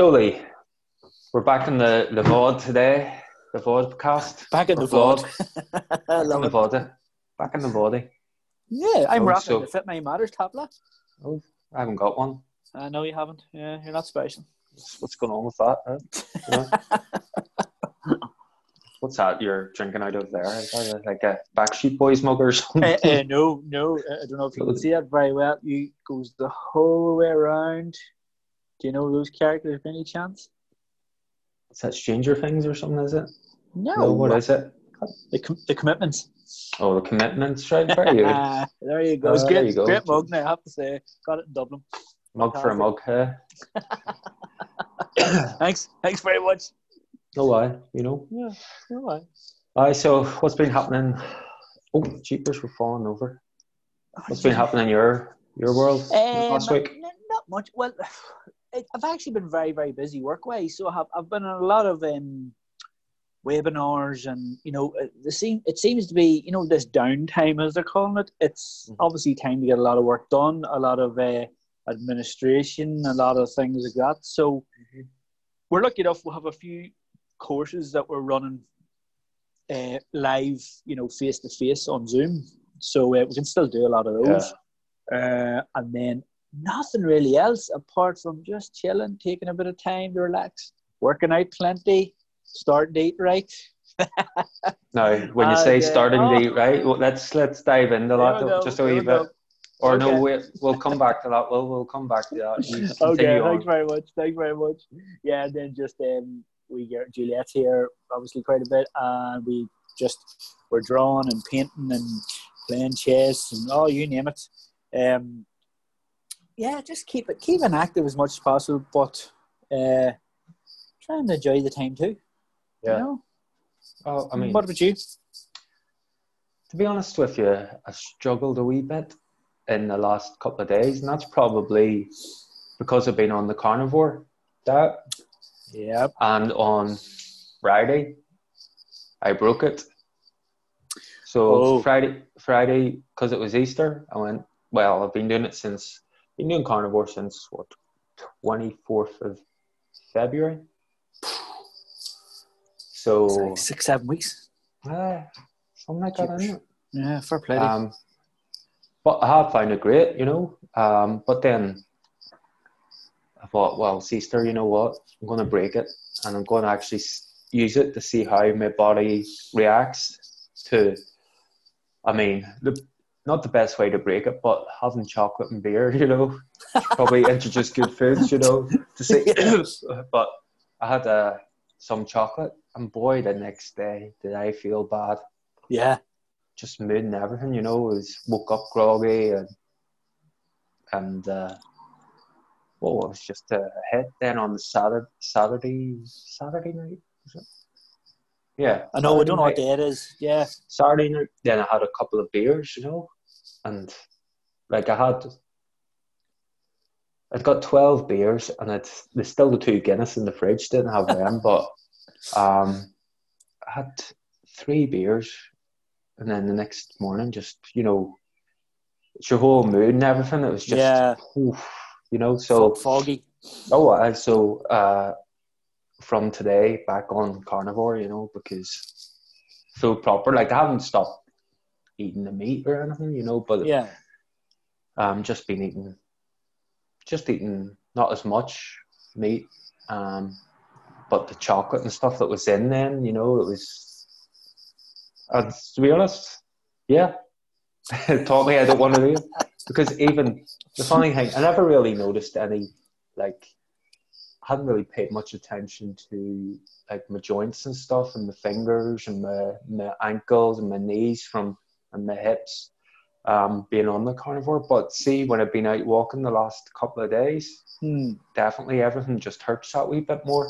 So Lee, we're back in the the VOD today, the vodcast. Back in the vlog. VOD. Back in the it. VOD. Back in the VOD. Yeah, I'm Oh, rocking so- the Fit My Matters tablet. Oh, I haven't got one. I know you haven't. Yeah, you're not special. What's, going on with that? huh? What's that you're drinking out of there? that like a Backstreet Boys mug or something? uh, uh, no, no, uh, I don't know if you can see it very well. You goes the whole way around. Do you know those characters by any chance? Is that Stranger Things or something? Is it? No. No, what is it? The, com- the commitments. Oh, the commitments, right? Very good. there you go. Ah, great, there you go. great mug now, I have to say. Got it in Dublin. mug for a mug, huh? Thanks. Thanks very much. No why, you know. Yeah, no lie. all right. Aye, so what's been happening? Oh, jeepers, we're falling over. What's been happening in your your world Um, last week? Not much. Well, it, I've actually been very, very busy work wise. So I have, I've been in a lot of um, webinars, and you know, the seem, it seems to be, you know, this downtime as they're calling it. It's Mhm. obviously time to get a lot of work done, a lot of uh, administration, a lot of things like that. So Mhm. we're lucky enough. We'll have a few courses that we're running uh, live, you know, face to face on Zoom. So uh, we can still do a lot of those. Uh, and then nothing really else apart from just chilling, taking a bit of time to relax, working out plenty, starting to eat right. Now, when you Uh, say yeah. starting Oh. to eat right, well, let's let's dive into that go, just a wee bit. Or Okay. no, we, we'll come back to that. We'll we'll come back to that. Okay, continue thanks very much. Thanks very much. Yeah, and then just um, we get Juliet's here obviously quite a bit, and we just we're drawing and painting and playing chess and oh, you name it. Um, yeah, just keep it keep it active as much as possible, but uh, trying to enjoy the time too. Yeah. You know? Oh, I mean, what about you? to be honest with you, I struggled a wee bit in the last couple of days, and that's probably because I've been on the carnivore diet. Yeah. and on Friday I broke it. So Oh. Friday, Friday, because it was Easter, I went. Well, I've been doing it since. Been doing carnivore since what, twenty fourth of February. So like six, seven weeks. uh, something like that? Yeah, fair play. Um, but I have found it great, you know. Um, but then I thought, well, sister, you know what? I'm going to break it and I'm going to actually use it to see how my body reacts to. I mean, the, not the best way to break it, but having chocolate and beer, you know, probably introduce good foods, you know, to see. but I had uh, some chocolate, and boy, the next day did I feel bad yeah. just mood and everything, you know, was woke up groggy and and uh well, it was just a hit then on the Saturday Saturday Saturday night, was it? Yeah. I know, I Saturday don't know what day it is. Yeah. Saturday night then I had a couple of beers, you know, and like I had I'd got twelve beers and it's there's still the two Guinness in the fridge, didn't have them, but um I had three beers and then the next morning just, you know, it's your whole mood and everything. It was just Yeah. oof, you know, so foggy. Oh, I so uh, from today back on carnivore, you know, because food proper. Like I haven't stopped eating the meat or anything, you know, but Yeah. um, just been eating, just eating not as much meat, um, but the chocolate and stuff that was in then, you know, it was. And to be honest, yeah, it taught me I don't want to do it because even the funny thing, I never really noticed any like I hadn't really paid much attention to like my joints and stuff and my fingers and my, my ankles and my knees from and the hips um, being on the carnivore. But see, when I've been out walking the last couple of days, Hmm. definitely everything just hurts that wee bit more.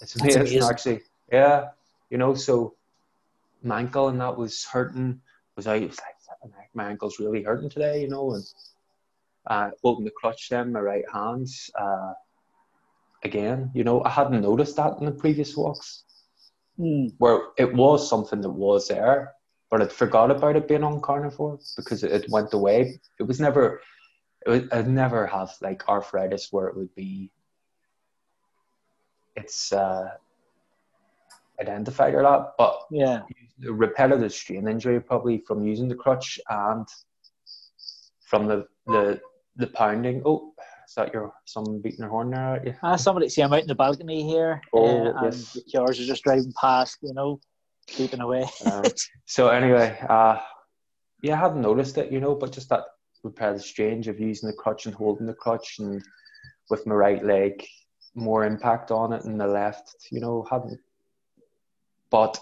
It's amazing, amazing. actually. Yeah, you know, so my ankle and that was hurting. Was I was like my ankle's really hurting today, you know, and uh, holding the crutch then my right hands. Uh, again, you know, I hadn't noticed that in the previous walks Hmm. where it was something that was there, but I'd forgot about it being on carnivore because it, it went away. It was never, it was, I'd never have like arthritis where it would be it's uh, identified or that. But Yeah. the repetitive strain injury probably from using the crutch and from the the, the pounding. Oh, is that your someone beating their horn there at you? Ah, somebody see I'm out in the balcony here. Oh, uh, and yes. the cars are just driving past, you know, keeping away. Um, so anyway, uh, yeah, I hadn't noticed it, you know, but just that repetitive strain of using the crutch and holding the crutch and with my right leg more impact on it and the left, you know, hadn't. But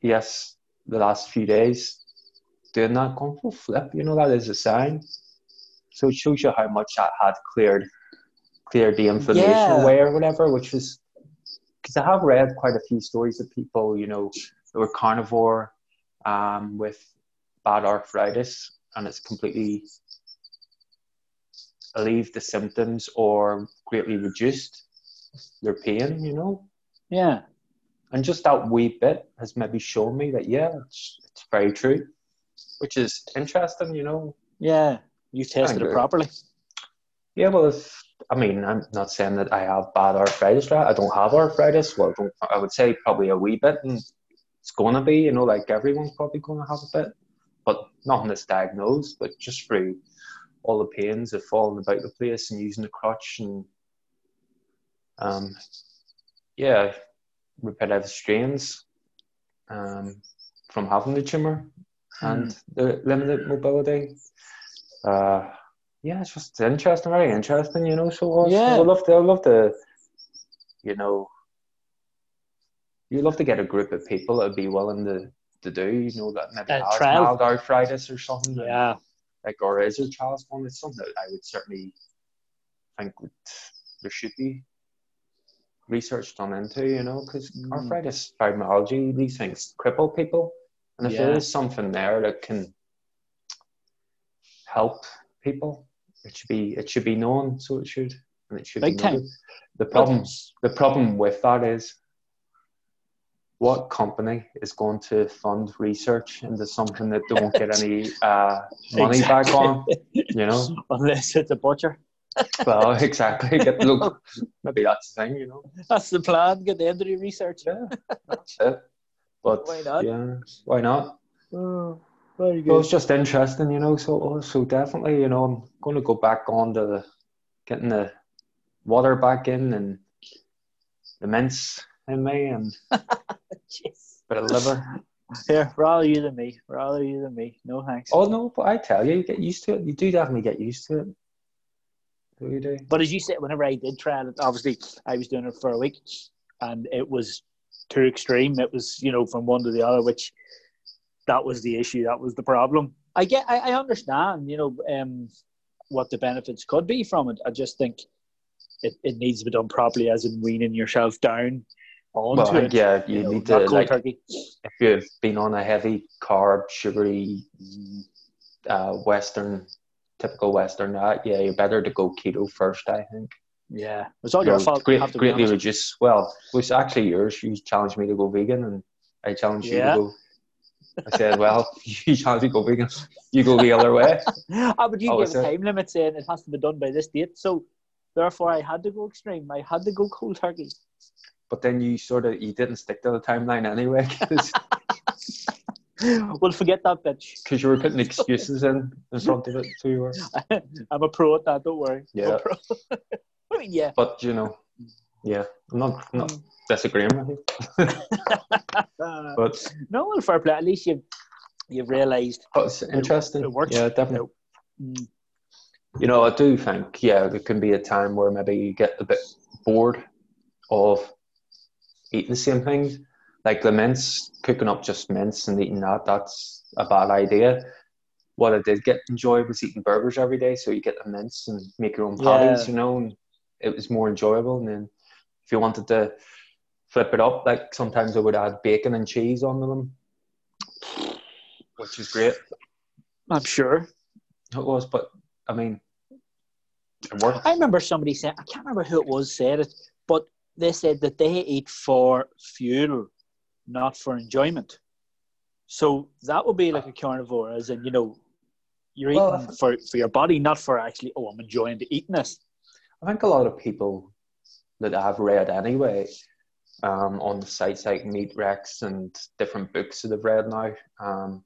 yes, the last few days doing that going full flip, you know, that is a sign. So it shows you how much that had cleared cleared the inflammation Yeah. away or whatever, which was because I have read quite a few stories of people, you know, were carnivore um, with bad arthritis and it's completely alleviated the symptoms or greatly reduced their pain, you know. Yeah. And just that wee bit has maybe shown me that, yeah, it's, it's very true, which is interesting, you know. Yeah. You've tested it properly. Yeah, well, if, I mean, I'm not saying that I have bad arthritis, right? I don't have arthritis. Well, I, don't, I would say probably a wee bit, and it's going to be, you know, like everyone's probably going to have a bit, but nothing that's diagnosed, but just through all the pains of falling about the place and using the crutch and, um, yeah, repetitive strains um, from having the tumor and the limited mobility. Uh, yeah, it's just interesting, very interesting, you know. So, Yeah. I would love to, I would love to, you know, you love to get a group of people that would be willing to, to do, you know, that maybe Uh, has trial. mild arthritis or something. Yeah. Like, or is there trials one? It's something that I would certainly think would, there should be research done into, you know, because Mm. arthritis, fibromyalgia, these things cripple people. And if there Yeah. is something there that can help people, it should be it should be known. So it should, and it should Big be time. The problems the problem with that is, what company is going to fund research into something that they won't get any uh, money back on? You know, Unless it's a butcher. well, exactly. Get look, maybe that's the thing. You know, That's the plan. Get the end of the research. yeah, that's it. But Why not? yeah, why not? Oh, very Well, good. it's just interesting, you know. So, so definitely, you know, I'm going to go back on to getting the water back in and the mince in me and Jeez. bit of liver. Here, rather you than me. Rather you than me. No thanks. Oh no, but I tell you, you get used to it. You do definitely get used to it. Do you do? But as you said, whenever I did try it, obviously I was doing it for a week, and it was too extreme. It was, you know, from one to the other, which that was the issue. That was the problem. I get, I, I understand, you know, um, what the benefits could be from it. I just think it, it needs to be done properly, as in weaning yourself down onto Well, it. yeah, you you know, need to like turkey. if you've been on a heavy carb, sugary, uh, Western, typical Western diet, yeah, you're better to go keto first. I think. Yeah, it's all your know, fault. great- have to greatly reduce. Well, it was actually yours. You challenged me to go vegan, and I challenged Yeah. you to go. I said, "Well, you me to go vegan. You go the other way." ah, but you Oh, gave a time limit saying it has to be done by this date. So therefore, I had to go extreme. I had to go cold turkey. But then you sort of you didn't stick to the timeline anyway well, forget that bitch. because you were putting excuses in in front of it. So you were. I'm a pro at that. Don't worry. Yeah. a pro. I mean, yeah. But you know, yeah, I'm not I'm not disagreeing with you. But, no, well, fair play. At least you've you've realised. but it's interesting. it works. Yeah, definitely. Mm, You know, I do think, yeah, there can be a time where maybe you get a bit bored of eating the same things. Like the mince, cooking up just mince and eating that, that's a bad idea. What I did get enjoy was eating burgers every day. So you get the mince and make your own patties, Yeah. you know, and it was more enjoyable. And then if you wanted to flip it up, like sometimes I would add bacon and cheese onto them, which is great. I'm sure. It was, but I mean, it worked. I remember somebody said, I can't remember who it was said it, but they said that they eat for fuel, not for enjoyment. So that would be like a carnivore, as in, you know, you're eating Well, for, for your body, not for actually, oh, I'm enjoying the eating this. I think a lot of people that I've read anyway um, on the sites like MeatRx and different books that I've read now. Um,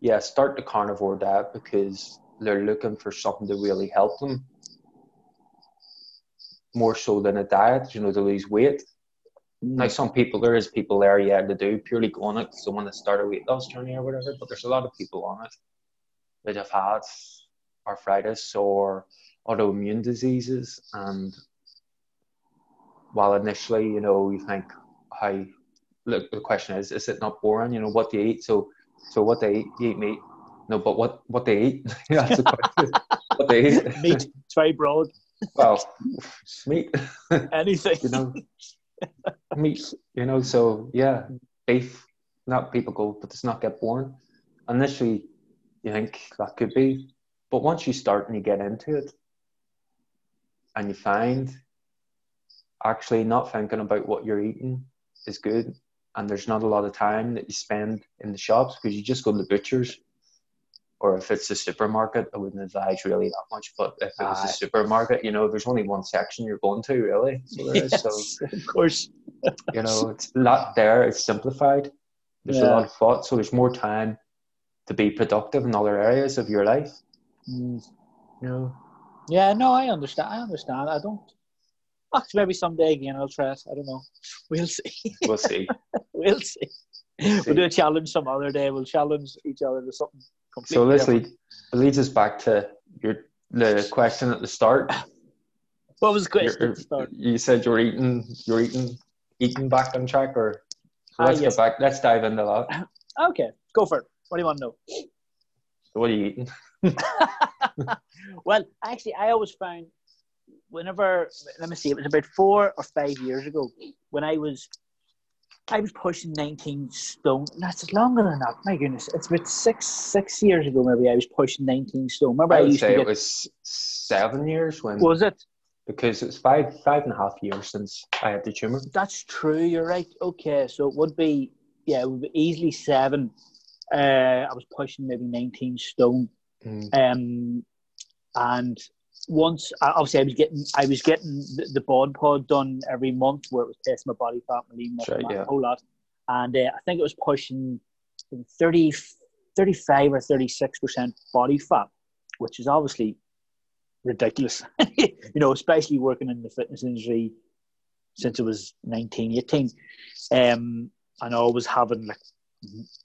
yeah, start the carnivore diet because they're looking for something to really help them more so than a diet, you know, to lose weight. Mm. Now, some people, there is people there, yeah, to do purely go on it because they want to start a weight loss journey or whatever, but there's a lot of people on it that have had arthritis or autoimmune diseases. And while initially, you know, you think, how, look, the question is, is it not boring? You know, what do you eat? So, so what they eat, you eat meat. No, but what, what they eat? That's the question. what they eat. Meat. It's very broad. Well, meat. Anything. you know, meat. You know, so yeah, beef. Not people go, but does not get born. Initially, you think that could be, but once you start and you get into it, and you find actually not thinking about what you're eating is good, and there's not a lot of time that you spend in the shops because you just go to the butchers or if it's a supermarket, I wouldn't advise really that much. But if it was a supermarket, you know, there's only one section you're going to really. So there yes, is. So of course, you know, it's a lot there. It's simplified. There's yeah. a lot of thought, so there's more time to be productive in other areas of your life. Mm. You know. Yeah, no, I understand. I understand. I don't. Actually, maybe someday again I'll try it. I don't know. We'll see. We'll see. we'll see. We'll, see. we'll do a challenge some other day. We'll challenge each other to something so this lead, leads us back to your the question at the start. What was the question you're, at the start? You said you're eating, you're eating, eating back on track, or so let's uh, yes. back. Let's dive into that. Okay, go for it. What do you want to know? So what are you eating? well, actually, I always found whenever let me see, it was about four or five years ago when I was I was pushing 19 stone. That's longer than that. My goodness, it's about six six years ago. Maybe I was pushing 19 stone. Remember, I, I would used say to get, it was seven years when was it? Because it's five five and a half years since I had the tumor. That's true. You're right. Okay, so it would be yeah, it would be easily seven. Uh, I was pushing maybe 19 stone. Mm. Um, and once obviously I was getting I was getting the, the bod pod done every month where it was testing my body fat, my lean muscle, right, yeah. a whole lot, and uh, I think it was pushing 30, 35 or thirty six percent body fat, which is obviously ridiculous. you know, especially working in the fitness industry since it was 19, 18. Um, and always having like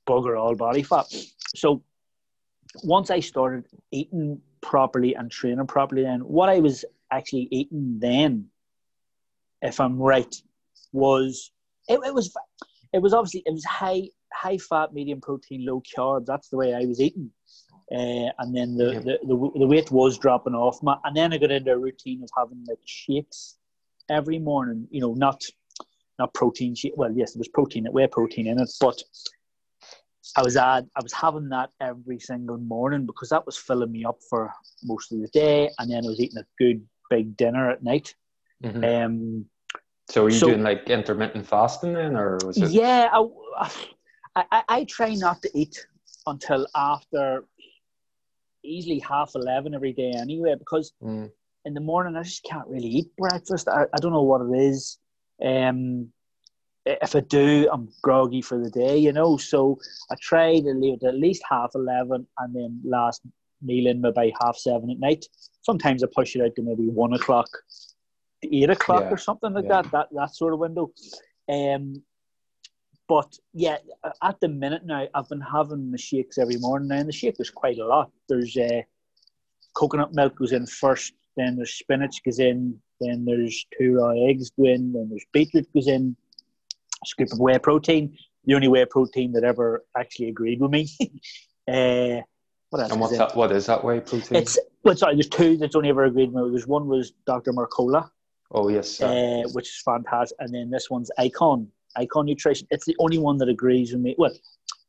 bugger all body fat. So once I started eating properly and training properly, then what I was actually eating then, if I'm right, was it, it was it was obviously it was high high fat, medium protein, low carb. That's the way I was eating. Uh, and then the, yeah. the, the, the weight was dropping off. My, and then I got into a routine of having like shakes every morning. You know, not not protein shake. Well, yes, there was protein, It whey protein in it, but I was at, I was having that every single morning because that was filling me up for most of the day, and then I was eating a good big dinner at night. Mm-hmm. Um, so were you so, doing like intermittent fasting then, or was it? Yeah, I, I, I try not to eat until after easily half eleven every day anyway, because mm. in the morning I just can't really eat breakfast. I, I don't know what it is. Um, if I do, I'm groggy for the day, you know. So I try to leave it at least half eleven, and then last meal in maybe half seven at night. Sometimes I push it out to maybe one o'clock, eight o'clock, yeah. or something like yeah. that. That that sort of window. Um, but yeah, at the minute now, I've been having the shakes every morning, and the shake is quite a lot. There's uh, coconut milk goes in first, then there's spinach goes in, then there's two raw eggs go in, then there's beetroot goes in scoop of whey protein. The only whey protein that ever actually agreed with me. uh, what else? And what's that? What is that whey protein? It's well, sorry. There's two that's only ever agreed with me. There's one was Dr. Mercola. Oh yes, uh, which is fantastic, and then this one's Icon. Icon Nutrition. It's the only one that agrees with me. Well,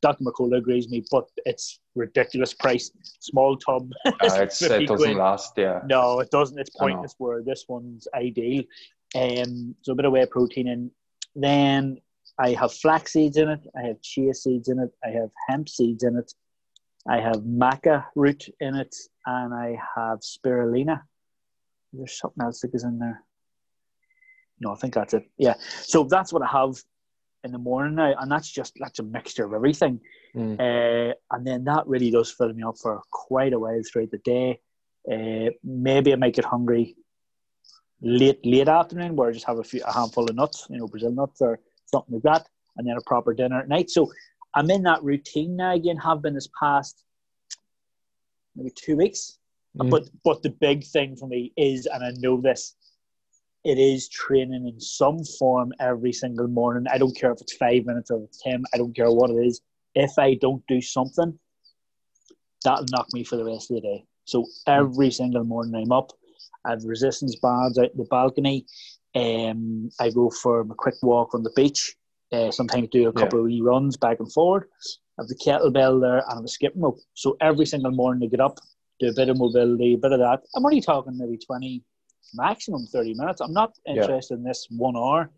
Dr. Mercola agrees with me, but it's ridiculous price. Small tub. uh, it doesn't quid. last. Yeah. No, it doesn't. It's pointless. Where this one's ideal. Um, so a bit of whey protein and then I have flax seeds in it. I have chia seeds in it. I have hemp seeds in it. I have maca root in it, and I have spirulina. There's something else that goes in there. no, I think that's it. Yeah. So that's what I have in the morning now, and that's just that's a mixture of everything. Mm. Uh, and then that really does fill me up for quite a while throughout the day. Uh, maybe I might get hungry late late afternoon where I just have a few a handful of nuts, you know, Brazil nuts or something like that, and then a proper dinner at night. So I'm in that routine now again, have been this past maybe two weeks. Mm. But but the big thing for me is, and I know this, it is training in some form every single morning. I don't care if it's five minutes or ten, I don't care what it is. If I don't do something, that'll knock me for the rest of the day. So every single morning I'm up, I have resistance bands out in the balcony. Um, I go for a quick walk on the beach. Uh, sometimes do a couple Yeah. of wee runs back and forward. I have the kettlebell there and I have a skipping rope. So every single morning I get up, do a bit of mobility, a bit of that. I'm only talking maybe 20, maximum 30 minutes. I'm not Yeah. interested in this one hour,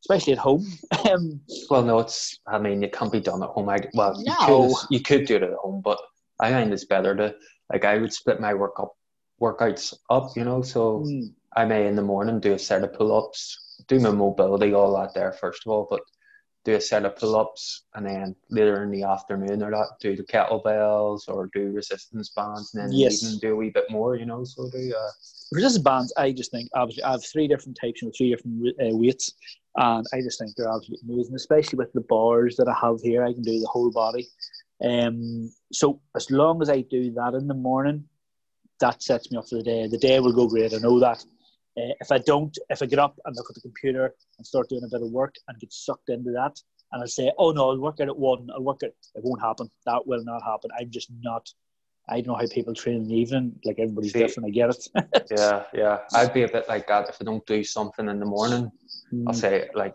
especially at home. um, Well, no, it's. I mean, it can't be done at home. I, well, you, No. could, you could do it at home, but I find it's better to like. I would split my work up, workouts up. You know, so mm, I may in the morning do a set of pull-ups, do my mobility, all that there first of all, but do a set of pull-ups, and then later in the afternoon or that do the kettlebells or do resistance bands, and then Yes. even do a wee bit more. You know, so do uh, resistance bands, I just think obviously I have three different types, you know, three different uh, weights, and I just think they're absolutely amazing, especially with the bars that I have here. I can do the whole body. Um, so as long as I do that in the morning, that sets me up for the day. The day will go great. I know that. Uh, if I don't, if I get up and look at the computer and start doing a bit of work and get sucked into that, and I say, "Oh no, I'll work out at one. I'll work it." It won't happen. That will not happen. I'm just not. I don't know how people train in the evening. Like everybody's See- different. I get it. yeah, yeah. I'd be a bit like that if I don't do something in the morning. I'll Mm, say like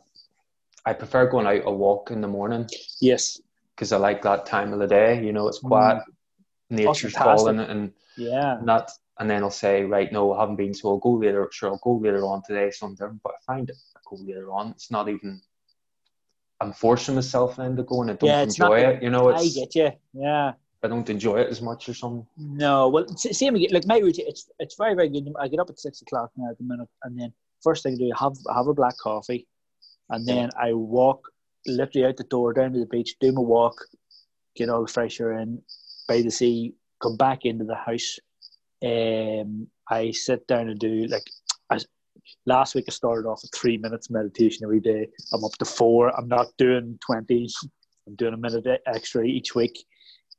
I prefer going out a walk in the morning yes. because I like that time of the day. You know, it's quiet, nature's calling, and Yeah. not. And then I'll say, right, no, I haven't been, so I'll go later. Sure, I'll go later on today, something. But I find it, I go later on. It's not even. I'm forcing myself then to go and I don't Yeah, it's not enjoy it. You know, I get you. Yeah. I don't enjoy it as much or something. No, well, same again. Like my routine, it's it's very very good. I get up at six o'clock now at the minute, and then first thing I do, I have I have a black coffee, and then I walk literally out the door down to the beach, do my walk, get all the fresh air in by the sea, come back into the house. Um, I sit down and do like as last week I started off with three minutes meditation every day. I'm up to four. I'm not doing twenty. I'm doing a minute extra each week.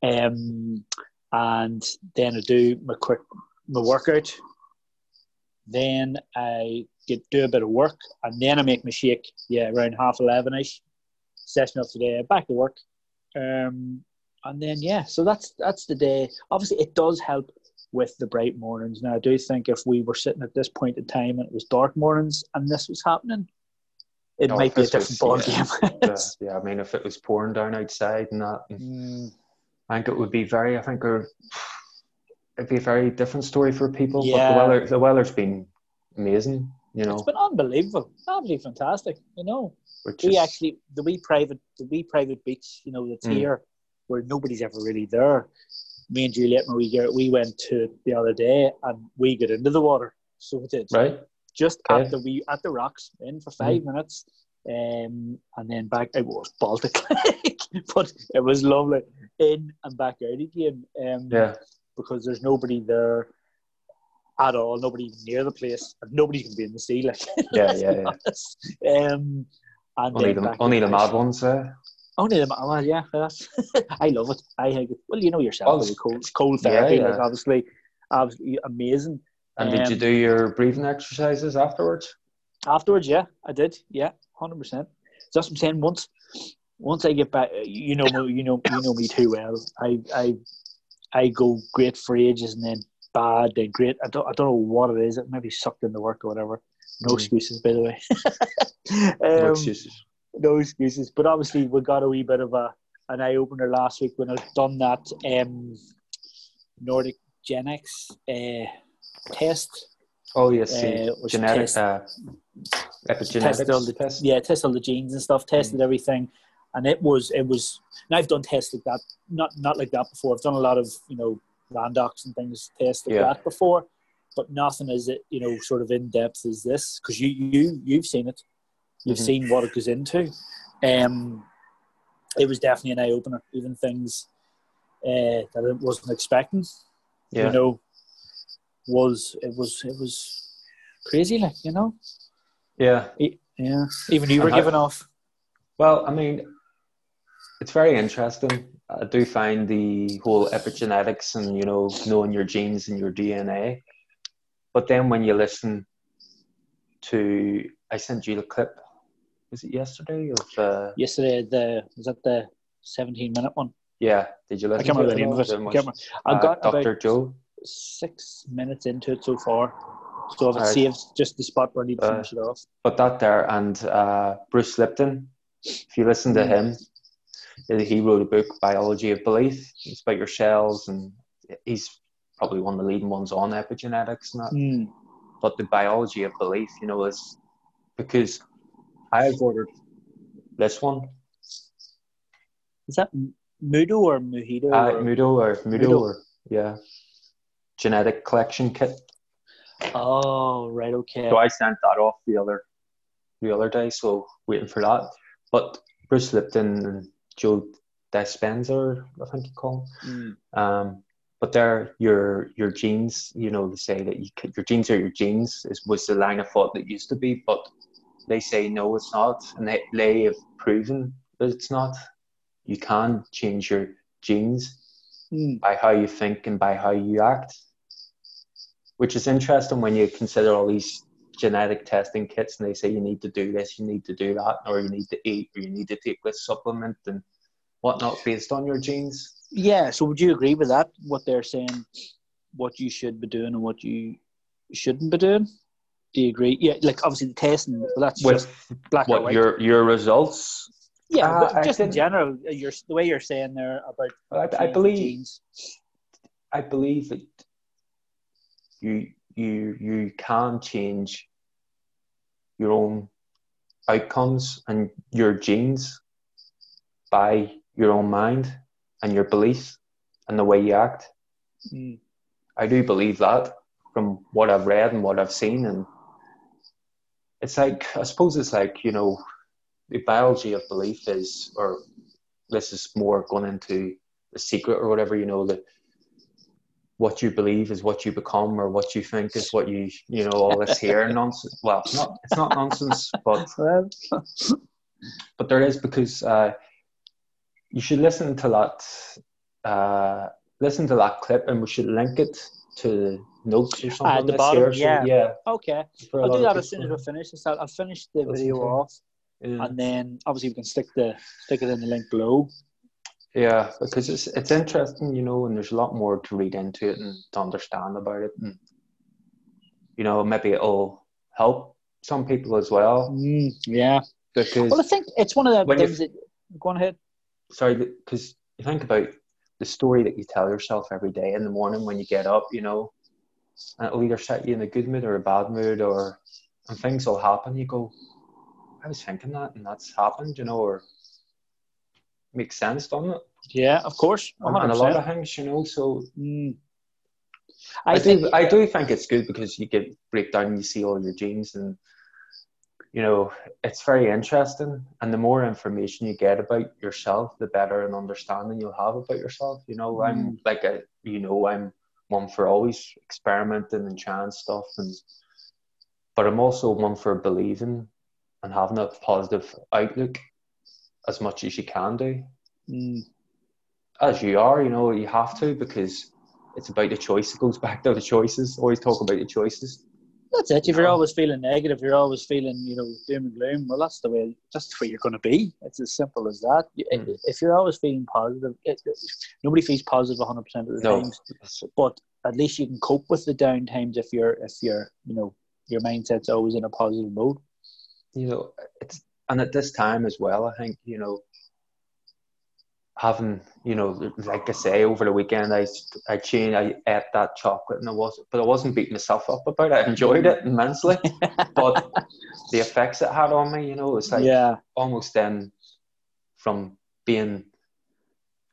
Um, and then I do my quick my workout. Then I get do a bit of work, and then I make my shake. Yeah, around half eleven ish. Session of today, back to work. Um, and then yeah, so that's that's the day. Obviously, it does help with the bright mornings. Now, I do think if we were sitting at this point in time and it was dark mornings and this was happening, it Oh, might be a was- different ball yeah. game. Yeah, yeah, I mean, if it was pouring down outside and that, Mm, I think it would be very. I think it- it'd be a very different story for people. Yeah. But the weather, the weather's been amazing. You know, it's been unbelievable, absolutely fantastic. You know. which we is actually the wee private the wee private beach you know that's Mm. here where nobody's ever really there me and Juliet we get we went to the other day and we got into the water so we did right. just Okay. at the wee at the rocks in for 5 minutes um, and then back it was Baltic but it was lovely in and back out again um, Yeah, because there's nobody there at all nobody near the place and nobody can be in the sea like yeah, yeah, yeah. um, and Only the only the mad ones. Uh, Only the well, yeah, that's, I love it. I think it. Well, you know yourself, Well, with cold, cold therapy, yeah. like obviously, absolutely amazing. and did you Um, do your breathing exercises afterwards? Afterwards, yeah, I did. Yeah, hundred percent. That's what I'm saying. Once, once I get back, you know, you know, you know me too well. I, I, I go great for ages and then bad, then great. I don't, I don't know what it is. It maybe sucked in the work or whatever. No Mhm. excuses, by the way. No Um, excuses. No excuses. But obviously, we got a wee bit of a an eye opener last week when I'd done that um, Nordic Genex uh, test. Oh yes, uh, genetic, test- uh, epigenetics tested all the test. yeah, tested all the genes and stuff, tested everything, and it was it was. And I've done tests like that, not not like that before. I've done a lot of you know Randox and things tests like Yeah. that before, but nothing as it you know sort of in depth as this because you you you've seen it, you've Mhm. seen what it goes into. Um, it was definitely an eye opener. Even things uh, that I wasn't expecting. Yeah. You know, was it was it was crazy, like you know. yeah. E- Yeah, even you were And how- giving off. Well, I mean, it's very interesting. I do find the whole epigenetics and you know knowing your genes and your DNA. But then when you listen to, I sent you the clip. Was it yesterday of? Uh, Yesterday, the was that the seventeen minute one? yeah, did you listen? I can't to remember the name of it. I, can't. I uh, got Dr. Joe. six minutes into it so far. So if it Alright. saves just the spot where I need to Uh, finish it off. But that there and uh, Bruce Lipton. If you listen to him, he wrote a book, Biology of Belief. It's about your cells, and he's probably one of the leading ones on epigenetics and that. Mm. But the biology of belief, you know, is because I've ordered this one, Is that M- Mudo or Mojito? uh, or- Mudo or Mudo, Mudo. or yeah, genetic collection kit. Oh, right, okay. So I sent that off the other the other day, so waiting for that. But Bruce Lipton and Joe Dispenza, I think you call Mm. Um, but they're your your genes. You know, they say that you could, your genes are your genes. Is was the line of thought that used to be, but they say no, it's not, and they they have proven that it's not. You can change your genes Mm. by how you think and by how you act, which is interesting when you consider all these genetic testing kits and they say you need to do this, you need to do that, or you need to eat, or you need to take this supplement and whatnot based on your genes. Yeah, so would you agree with that? What they're saying, what you should be doing and what you shouldn't be doing? Do you agree? Yeah, like obviously the testing, well, that's With just black or what white. your your results, yeah, Uh, but I just in general, you're, the way you're saying there about I, I believe genes. I believe that you you you can change your own outcomes and your genes by your own mind and your beliefs and the way you act. Mm. I do believe that from what I've read and what I've seen and it's like I suppose it's like, you know, the biology of belief is or this is more going into the secret or whatever, you know, that what you believe is what you become or what you think is what you you know, all this here nonsense. Well it's not it's not nonsense but but there is because uh, you should listen to that uh, listen to that clip and we should link it to notes or something. at the bottom, year, so, yeah. yeah. okay, I'll do that as soon as we finish this. I'll, finish the video off, Yeah. and then obviously we can stick the stick it in the link below. yeah, because it's it's interesting, you know, and there's a lot more to read into it and to understand about it, and you know, maybe it'll help some people as well Mm, yeah. because Well, I think it's one of the things that. Go on ahead. sorry, because you think about the story that you tell yourself every day in the morning when you get up, you know, and it'll either set you in a good mood or a bad mood, or and things will happen. You go, I was thinking that, and that's happened, you know, or makes sense, doesn't it? Yeah, of course. And, and a lot of things, you know. So Mm. I, I, think do, I do think it's good because you get breakdown, and you see all your genes, and you know, it's very interesting. And the more information you get about yourself, the better an understanding you'll have about yourself. You know, I'm like a, you know, I'm one for always experimenting and trying stuff, and but I'm also one for believing and having a positive outlook as much as you can do, Mm. as you are. You know, you have to because it's about the choice. It goes back to the choices. Always talk about the choices. That's it. If you're always feeling negative, you're always feeling, you know, doom and gloom. Well, that's the way. That's the way you're going to be. It's as simple as that. Mm. If you're always feeling positive, it, nobody feels positive 100 percent of the No, times. But at least you can cope with the down times if you're, if you're, you know, your mindset's always in a positive mode. you know, it's and at this time as well. I think you know, having you know, like I say, over the weekend, I I changed, I ate that chocolate, and I was, but I wasn't beating myself up about it. I enjoyed it immensely, but the effects it had on me, you know, it's like yeah. almost then from being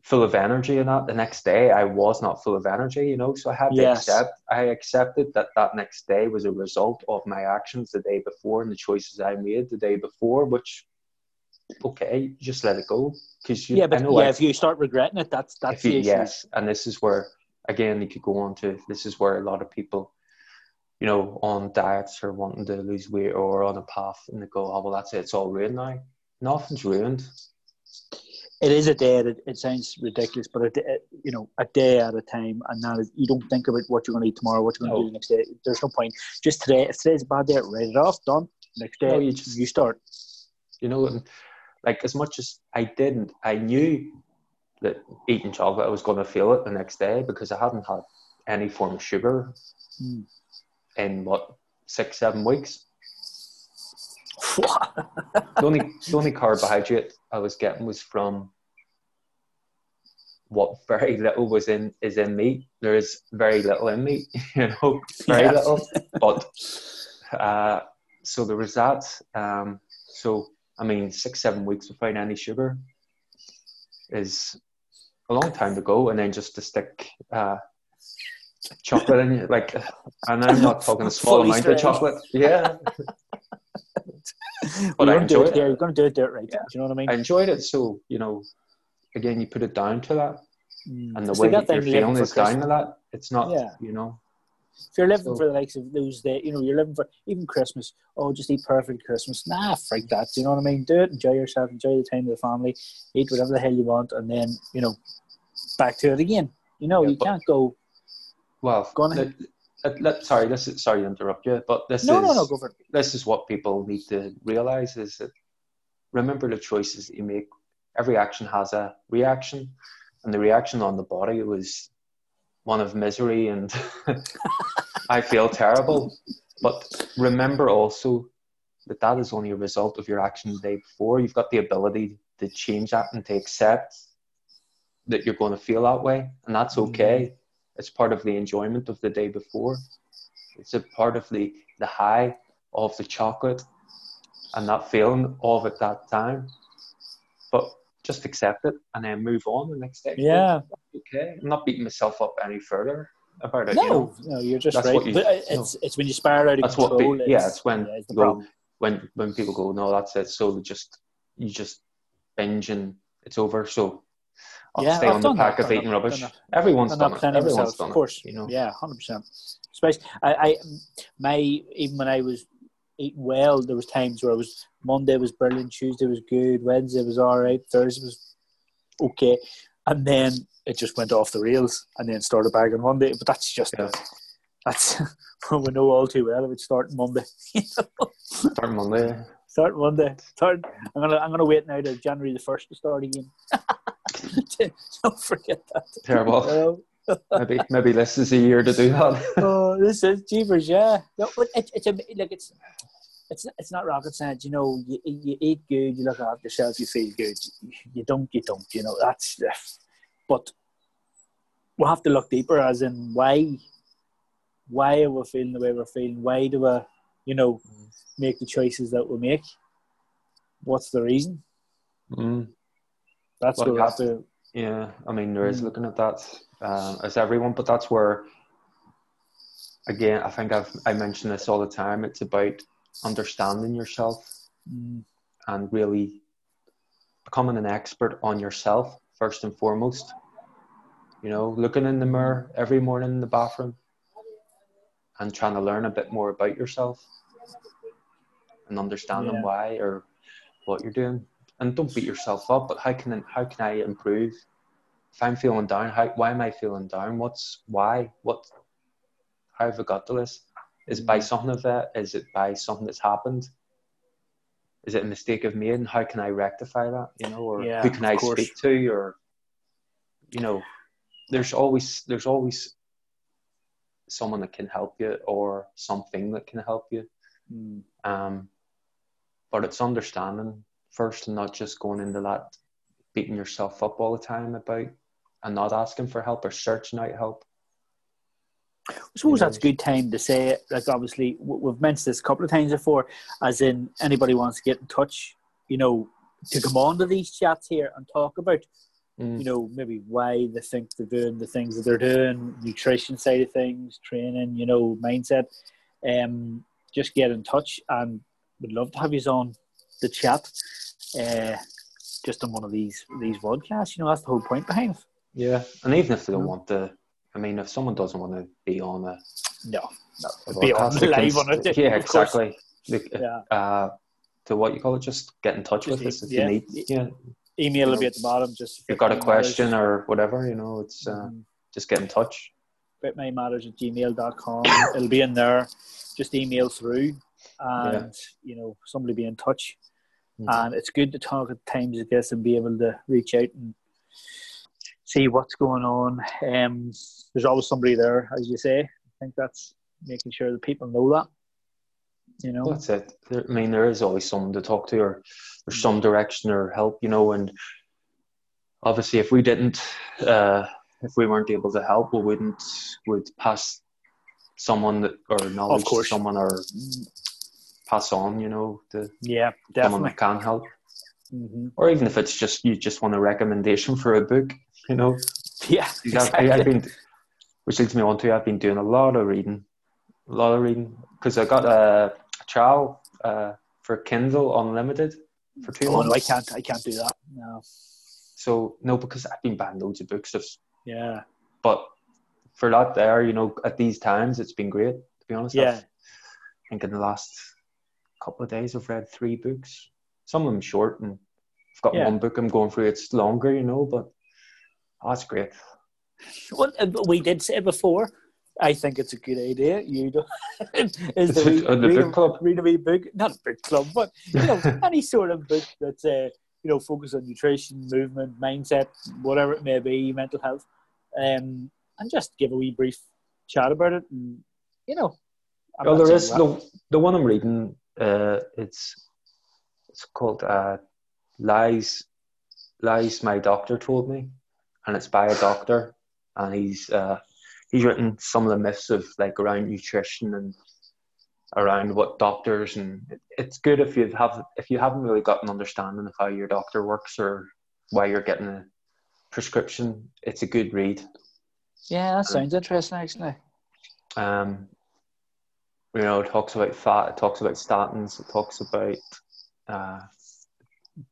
full of energy and that the next day I was not full of energy you know so I had to Yes. accept I accepted that that next day was a result of my actions the day before and the choices I made the day before which okay just let it go because Yeah, but yeah, if you start regretting it, that's that's you, the issue. yes and this is where again you could go on to this is where a lot of people you know on diets or wanting to lose weight or on a path and they go oh well that's it it's all ruined now nothing's ruined It is a day. At a, it sounds ridiculous, but a day, you know, a day at a time, and that is you don't think about what you're going to eat tomorrow, what you're going to No. do the next day. There's no point. Just today, if today's a bad day, write it off. Done. Next day, No, you you, start. you know and like as much as i didn't i knew that eating chocolate i was going to feel it the next day because i hadn't had any form of sugar Mm. in what six seven weeks the only the only carbohydrate i was getting was from what very little was in is in meat there is very little in meat you know very Yeah. little but uh so there was that um so i mean six seven weeks without any sugar is a long time to go and then just to stick uh chocolate in you like and i'm not talking a small Fully amount of chocolate yeah But you're going to do enjoyed it it. You're going to do it there, right? Yeah. Do you know what I mean? I enjoyed it. So you know, again, you put it down to that, Mm. and the It's way that you're feeling is down to that. It's not, Yeah. you know, If you're living So- for the likes of those days, you know, you're living for even Christmas. Oh, just eat perfect Christmas. Nah, freak that. Do you know what I mean? Do it. Enjoy yourself. Enjoy the time with the family. Eat whatever the hell you want, and then you know, back to it again. You know, Yeah, you but- can't go. well. Go let- let- let- sorry, this is sorry to interrupt you, but this No, is no, no. Go for it. this is what people need to realize is that remember the choices that you make. Every action has a reaction, and the reaction on the body was one of misery and I feel terrible. But remember also that that is only a result of your action the day before. You've got the ability to change that and to accept that you're going to feel that way, and that's mm-hmm. okay. It's part of the enjoyment of the day before. It's a part of the the high of the chocolate and that feeling of at that time. But just accept it and then move on the next day. Yeah. Okay. I'm not beating myself up any further about it. you No, know? no, you're just That's right. what you- but uh, it's it's when you spiral out of That's what be- yeah, it's- it's when it's you go- when when people go, no, that's it. So they just you just binge and it's over. So I'll Yeah, stay I've on the pack that, of eating rubbish. done Everyone's Done done it. Everyone's done of course. it. You know. Yeah, hundred percent. Especially, I, I, my even when I was eating well, there was times where I was Monday was brilliant, Tuesday was good, Wednesday was all right, Thursday was okay, and then it just went off the rails, and then started back on Monday. But that's just Yeah. that's we know all too well. It would start Monday. Start Monday. start Monday. Start. I'm gonna I'm gonna wait now to January the first to start again. Don't forget that. Terrible. Um, Maybe maybe this is a year to do that. oh, this is jeepers, yeah. No, but it, it's a like it's it's it's not rocket science. You know, you, you eat good, you look after yourself, you feel good. You don't, you don't. You know, that's. But we'll have to look deeper, as in why, why are we feeling the way we're feeling? Why do we, you know, make the choices that we make? What's the reason? Mm. That's what we yeah. have to. Yeah, I mean, there is Mm. looking at that um, as everyone, but that's where, again, I think I've I mention this all the time. It's about understanding yourself Mm, and really becoming an expert on yourself first and foremost. You know, looking in the mirror every morning in the bathroom and trying to learn a bit more about yourself and understanding Yeah. why or what you're doing. And don't beat yourself up, but how can how can I improve? If I'm feeling down, how why am I feeling down? What's why? What how have I got to this? Is it by something of that? Is it by something that's happened? Is it a mistake I've made? And how can I rectify that? You know, or Yeah, who can I course. speak to? Or you know, there's always there's always someone that can help you or something that can help you. mm. Um, but it's understanding first and not just going into that beating yourself up all the time about and not asking for help or searching out help. I suppose that's a good time to say it. Like, obviously, we've mentioned this a couple of times before, as in anybody wants to get in touch, you know, to come on to these chats here and talk about Mm. you know, maybe why they think they're doing the things that they're doing, nutrition side of things, training, you know, mindset. Um, just get in touch and we'd love to have you on the chat. Uh, just on one of these these podcasts, you know, that's the whole point behind it. Yeah, and even if they don't Mm. want to, I mean, if someone doesn't want to be on a, No, no, a be on live on it. yeah, exactly. Yeah. Uh, to what you call it, just get in touch Just with us if e- yeah. you need. Yeah, Email will be at the bottom. Just if you've got a 15 matters. question or whatever, you know, it's uh, Mhm. just get in touch. bitmymatters at gmail.com. It'll be in there. Just email through and, you know, somebody be in touch. Mhm. And it's good to talk at times, I guess, and be able to reach out and see what's going on. Um, there's always somebody there, as you say. I think that's making sure that people know that. You know, that's it. There, I mean, there is always someone to talk to, or there's some direction or help, you know. And obviously, if we didn't, uh, if we weren't able to help, we wouldn't would pass someone that or knowledge to someone or pass on, you know, to yeah, someone definitely. that can help. hmm Or even if it's just you just want a recommendation for a book, you know. Yeah, Because I've, been, which leads me on to I've been doing a lot of reading, a lot of reading because I got a, a trial uh, for Kindle Unlimited for two Oh, no, I months. can't. I can't do that. No. So no, because I've been buying loads of books, just, Yeah. but for that there, you know, at these times, it's been great. To be honest, Yeah. I've, I think in the last couple of days, I've read three books. Some of them short, and I've got Yeah. one book I'm going through. It's longer, you know, but oh, that's great. Well, uh, we did say before. I think it's a good idea. You do is the, a- wee- uh, the read book club? read a wee book, not a book club, but you know any sort of book that's uh, you know focus on nutrition, movement, mindset, whatever it may be, mental health, um, and just give a wee brief chat about it. And you know, I'm Well, there is the the one I'm reading. Uh, it's it's called uh, "Lies." Lies my doctor told me, and it's by a doctor, and he's uh, he's written some of the myths of like around nutrition and around what doctors and it's good if you have if you haven't really got an understanding of how your doctor works or why you're getting a prescription. It's a good read. yeah, that sounds interesting actually. Um, you know, it talks about fat, it talks about statins, it talks about uh,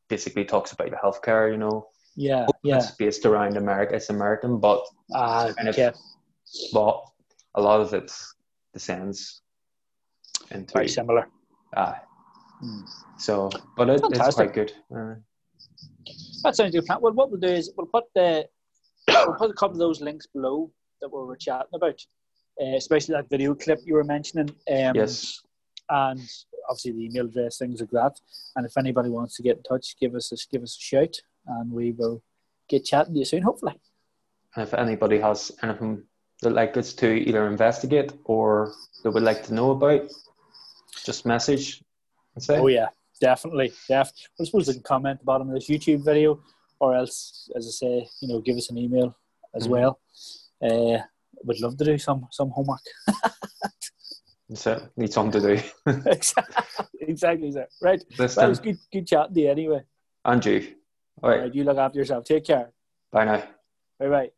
basically talks about the healthcare. You know, Yeah, yeah. it's based around America. It's American, but Ah, kind of- but a lot of it descends into Very similar. uh, so, but it, it's quite good. Uh, That sounds good. Well, what we'll do is we'll put the we'll put a couple of those links below that we were chatting about, uh, especially that video clip you were mentioning. Um, yes, And obviously the email address, things like that. And if anybody wants to get in touch, give us a, give us a shout, and we will get chatting to you soon, hopefully. and if anybody has anything they'd like us to either investigate or they would like to know about, just message and say. Oh yeah, definitely, def. I suppose they can comment at the bottom of this YouTube video, or else, as I say, you know, give us an email as Mhm. well. Uh, would love to do some some homework. So need something to do. exactly, sir. Right. This Well, it was good, good chatting to you anyway. And you. All All right. right, you look after yourself. Take care. Bye now. Bye bye.